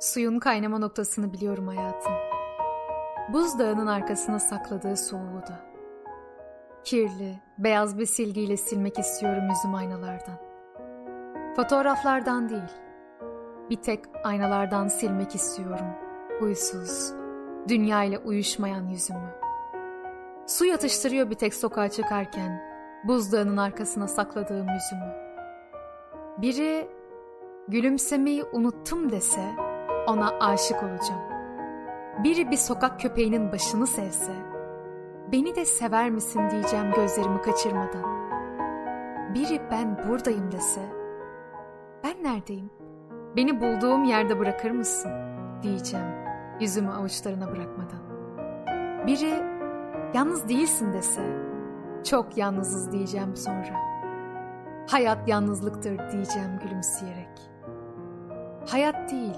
Suyun kaynama noktasını biliyorum hayatım. Buzdağının arkasına sakladığı soğuğu da. Kirli, beyaz bir silgiyle silmek istiyorum yüzüm aynalardan. Fotoğraflardan değil, bir tek aynalardan silmek istiyorum. Huysuz, dünya ile uyuşmayan yüzümü. Su yatıştırıyor bir tek sokağa çıkarken, buzdağının arkasına sakladığım yüzümü. Biri gülümsemeyi unuttum dese ona aşık olacağım. Biri bir sokak köpeğinin başını sevse, beni de sever misin diyeceğim gözlerimi kaçırmadan. Biri ben buradayım dese, ben neredeyim? Beni bulduğum yerde bırakır mısın? diyeceğim yüzümü avuçlarına bırakmadan. Biri yalnız değilsin dese, çok yalnızız diyeceğim sonra. Hayat yalnızlıktır diyeceğim gülümseyerek. Hayat değil,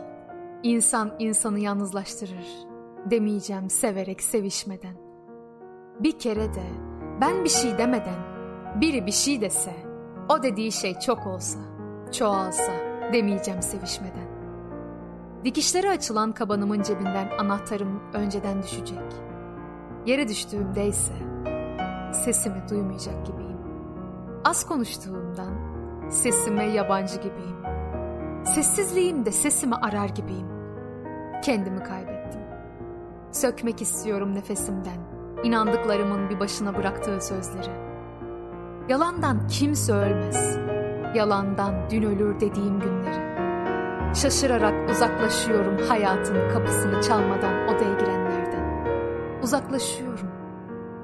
insan insanı yalnızlaştırır demeyeceğim severek sevişmeden. Bir kere de ben bir şey demeden biri bir şey dese, o dediği şey çok olsa, çoğalsa demeyeceğim sevişmeden. Dikişleri açılan kabanımın cebinden anahtarım önceden düşecek. Yere düştüğümde ise sesimi duymayacak gibiyim. Az konuştuğumdan sesime yabancı gibiyim. Sessizliğimde sesimi arar gibiyim. Kendimi kaybettim. Sökmek istiyorum nefesimden, inandıklarımın bir başına bıraktığı sözleri. Yalandan kimse ölmez, yalandan dün ölür dediğim günleri. Şaşırarak uzaklaşıyorum hayatın kapısını çalmadan odaya girenlerden. Uzaklaşıyorum.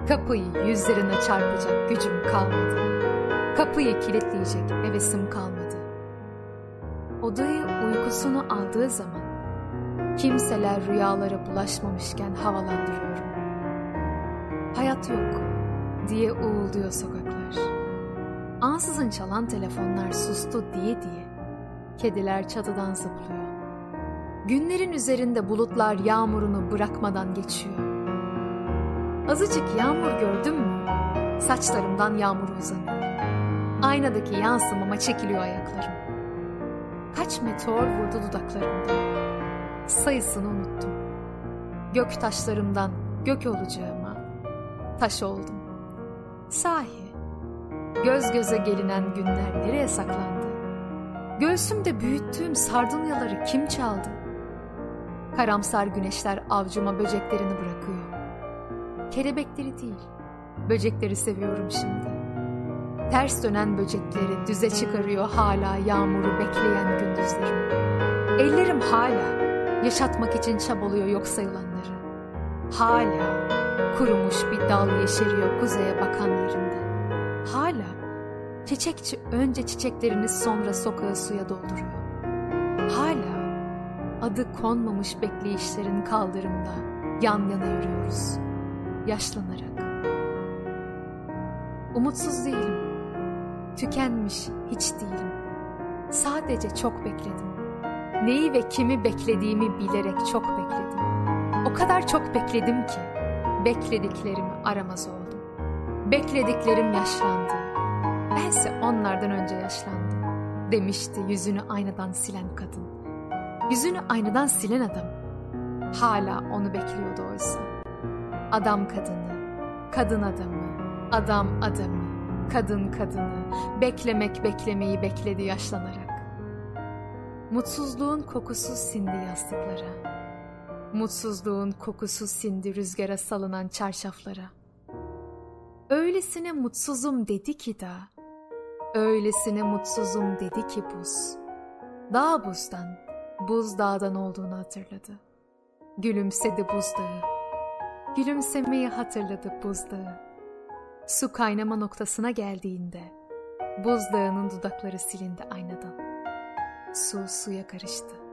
Kapıyı yüzlerine çarpacak gücüm kalmadı. Kapıyı kilitleyecek hevesim kalmadı. Odayı uykusunu aldığı zaman kimseler rüyalara bulaşmamışken havalandırıyorum. Hayat yok diye uğulduyor sokaklar. Ansızın çalan telefonlar sustu diye diye kediler çatıdan zıplıyor. Günlerin üzerinde bulutlar yağmurunu bırakmadan geçiyor. Azıcık yağmur gördüm mü saçlarımdan yağmur uzanıyor. Aynadaki yansımama çekiliyor ayaklarım. Kaç meteor vurdu dudaklarımdan. Sayısını unuttum. Gök taşlarımdan gök olacağıma taş oldum. Sahi, göz göze gelinen günler nereye saklandı? Göğsümde büyüttüğüm sardunyaları kim çaldı? Karamsar güneşler avcuma böceklerini bırakıyor. Kelebekleri değil, böcekleri seviyorum şimdi. Ters dönen böcekleri düze çıkarıyor hala yağmuru bekleyen gündüzlerim. Ellerim hala yaşatmak için çabalıyor yok sayılanları. Hala kurumuş bir dal yeşeriyor kuzeye bakan yerinde. Hala çiçekçi önce çiçeklerini sonra sokağı suya dolduruyor. Hala adı konmamış bekleyişlerin kaldırımda yan yana yürüyoruz. Yaşlanarak. Umutsuz değilim. Tükenmiş hiç değilim. Sadece çok bekledim. Neyi ve kimi beklediğimi bilerek çok bekledim. O kadar çok bekledim ki beklediklerimi aramaz oldum. Beklediklerim yaşlandı. Bense onlardan önce yaşlandım. Demişti yüzünü aynadan silen kadın. Yüzünü aynadan silen adam. Hala onu bekliyordu oysa. Adam kadını, kadın adamı, adam adamı, kadın kadını, beklemek beklemeyi bekledi yaşlanarak. Mutsuzluğun kokusu sindi yastıklara. Mutsuzluğun kokusu sindi rüzgara salınan çarşaflara. Öylesine mutsuzum dedi ki da, öylesine mutsuzum dedi ki buz. Dağ buzdan, buz dağdan olduğunu hatırladı. Gülümsedi buzdağı. Gülümsemeyi hatırladı buzdağı. Su kaynama noktasına geldiğinde, buzdağının dudakları silindi aynadan. Su suya karıştı.